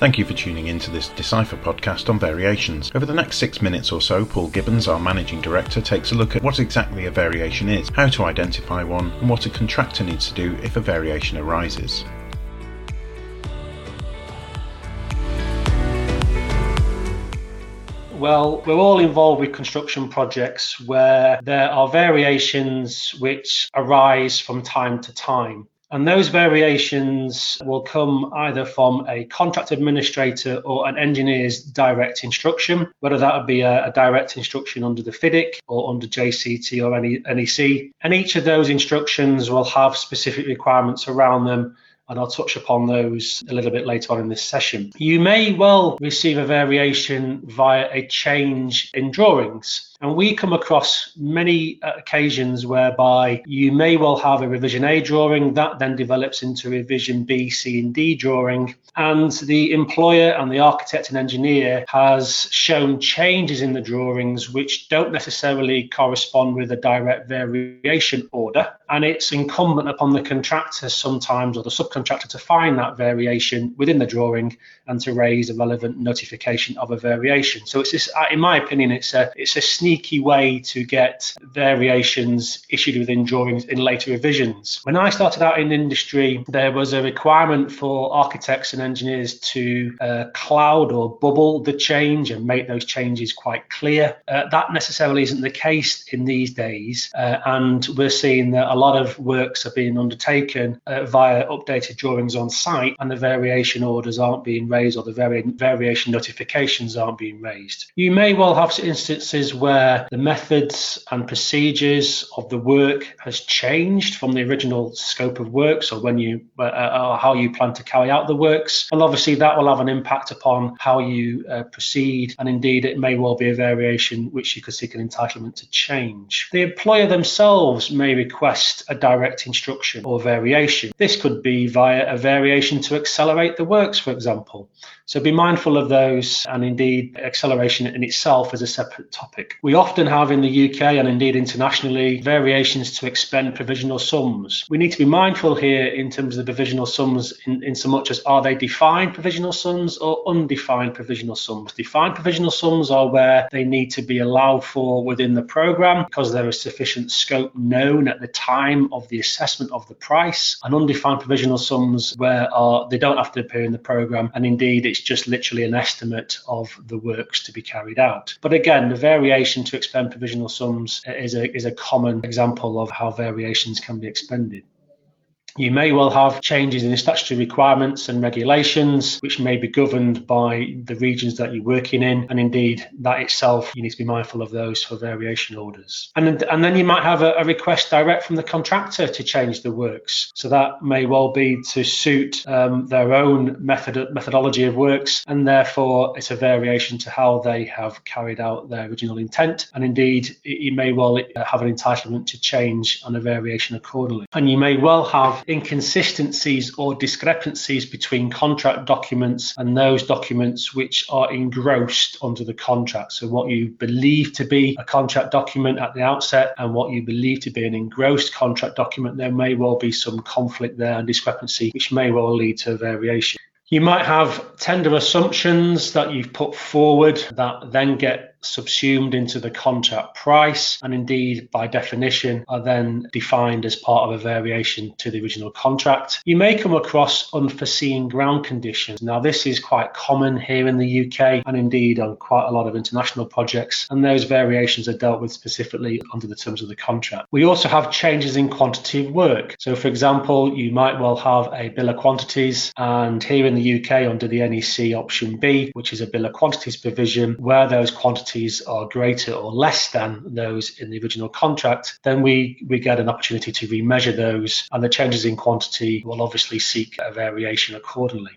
Thank you for tuning in to this Decipher podcast on variations. Over the next six minutes or so, Paul Gibbons, our managing director, takes a look at what exactly a variation is, how to identify one, and what a contractor needs to do if a variation arises. Well, we're all involved with construction projects where there are variations which arise from time to time. And those variations will come either from a contract administrator or an engineer's direct instruction, whether that would be a, a direct instruction under the FIDIC or under JCT or any NEC. And each of those instructions will have specific requirements around them and I'll touch upon those a little bit later on in this session. You may well receive a variation via a change in drawings. And we come across many uh, occasions whereby you may well have a revision A drawing that then develops into revision B, C, and D drawing. And the employer and the architect and engineer has shown changes in the drawings which don't necessarily correspond with a direct variation order. And it's incumbent upon the contractor sometimes or the subcontractor to find that variation within the drawing and to raise a relevant notification of a variation. So it's this, uh, in my opinion, it's a it's a sneak sneaky way to get variations issued within drawings in later revisions. When I started out in industry, there was a requirement for architects and engineers to uh, cloud or bubble the change and make those changes quite clear. Uh, that necessarily isn't the case in these days, uh, and we're seeing that a lot of works are being undertaken uh, via updated drawings on site, and the variation orders aren't being raised or the vari- variation notifications aren't being raised. You may well have instances where where the methods and procedures of the work has changed from the original scope of works or when you uh, uh, or how you plan to carry out the works. And obviously that will have an impact upon how you uh, proceed. And indeed it may well be a variation which you could seek an entitlement to change. The employer themselves may request a direct instruction or variation. This could be via a variation to accelerate the works for example. So be mindful of those, and indeed, acceleration in itself is a separate topic. We often have in the UK and indeed internationally variations to expend provisional sums. We need to be mindful here in terms of the provisional sums, in, in so much as are they defined provisional sums or undefined provisional sums? Defined provisional sums are where they need to be allowed for within the programme because there is sufficient scope known at the time of the assessment of the price, and undefined provisional sums where are, they don't have to appear in the programme, and indeed it's just literally an estimate of the works to be carried out. But again, the variation to expend provisional sums is a, is a common example of how variations can be expended. You may well have changes in the statutory requirements and regulations, which may be governed by the regions that you're working in. And indeed, that itself, you need to be mindful of those for variation orders. And, and then you might have a, a request direct from the contractor to change the works. So that may well be to suit um, their own method, methodology of works. And therefore, it's a variation to how they have carried out their original intent. And indeed, you may well have an entitlement to change on a variation accordingly. And you may well have inconsistencies or discrepancies between contract documents and those documents which are engrossed under the contract. So, what you believe to be a contract document at the outset and what you believe to be an engrossed contract document, there may well be some conflict there and discrepancy, which may well lead to variation. You might have tender assumptions that you've put forward that then get subsumed into the contract price and indeed by definition are then defined as part of a variation to the original contract. You may come across unforeseen ground conditions. Now this is quite common here in the UK and indeed on quite a lot of international projects and those variations are dealt with specifically under the terms of the contract. We also have changes in quantity of work. So for example, you might well have a bill of quantities and here in the UK under the NEC option B, which is a bill of quantities provision where those quantities quantities are greater or less than those in the original contract, then we, we get an opportunity to remeasure those, and the changes in quantity will obviously seek a variation accordingly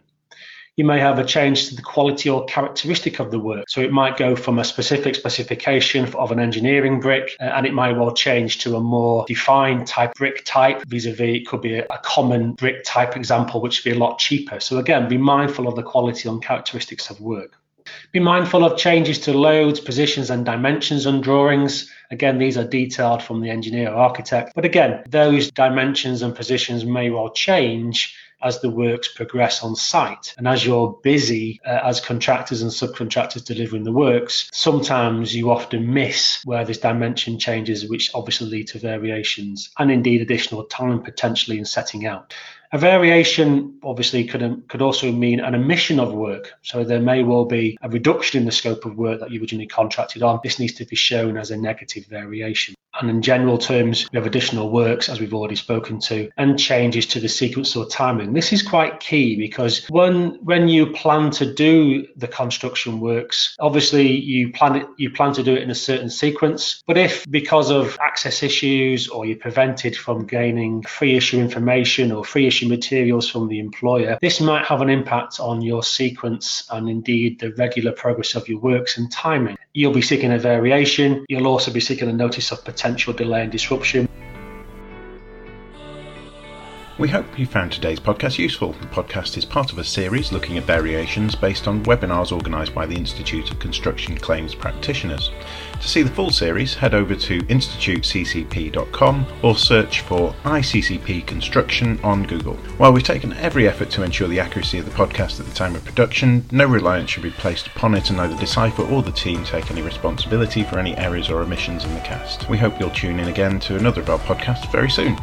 you may have a change to the quality or characteristic of the work. So it might go from a specific specification of an engineering brick, uh, and it might well change to a more defined type brick type. Vis-a-vis, it could be a, a common brick type example, which would be a lot cheaper. So again, be mindful of the quality and characteristics of work. Be mindful of changes to loads, positions, and dimensions on drawings. Again, these are detailed from the engineer or architect. But again, those dimensions and positions may well change as the works progress on site. And as you're busy uh, as contractors and subcontractors delivering the works, sometimes you often miss where this dimension changes, which obviously lead to variations and indeed additional time potentially in setting out. A variation obviously could, um, could also mean an omission of work. So there may well be a reduction in the scope of work that you originally contracted on. This needs to be shown as a negative variation. And in general terms, we have additional works, as we've already spoken to, and changes to the sequence or timing. This is quite key because when when you plan to do the construction works, obviously you plan it you plan to do it in a certain sequence. But if because of access issues or you're prevented from gaining free issue information or free issue materials from the employer, this might have an impact on your sequence and indeed the regular progress of your works and timing. You'll be seeking a variation. You'll also be seeking a notice of potential delay and disruption. We hope you found today's podcast useful. The podcast is part of a series looking at variations based on webinars organised by the Institute of Construction Claims Practitioners. To see the full series, head over to instituteccp.com or search for ICCP Construction on Google. While we've taken every effort to ensure the accuracy of the podcast at the time of production, no reliance should be placed upon it and neither Decipher or the team take any responsibility for any errors or omissions in the cast. We hope you'll tune in again to another of our podcasts very soon.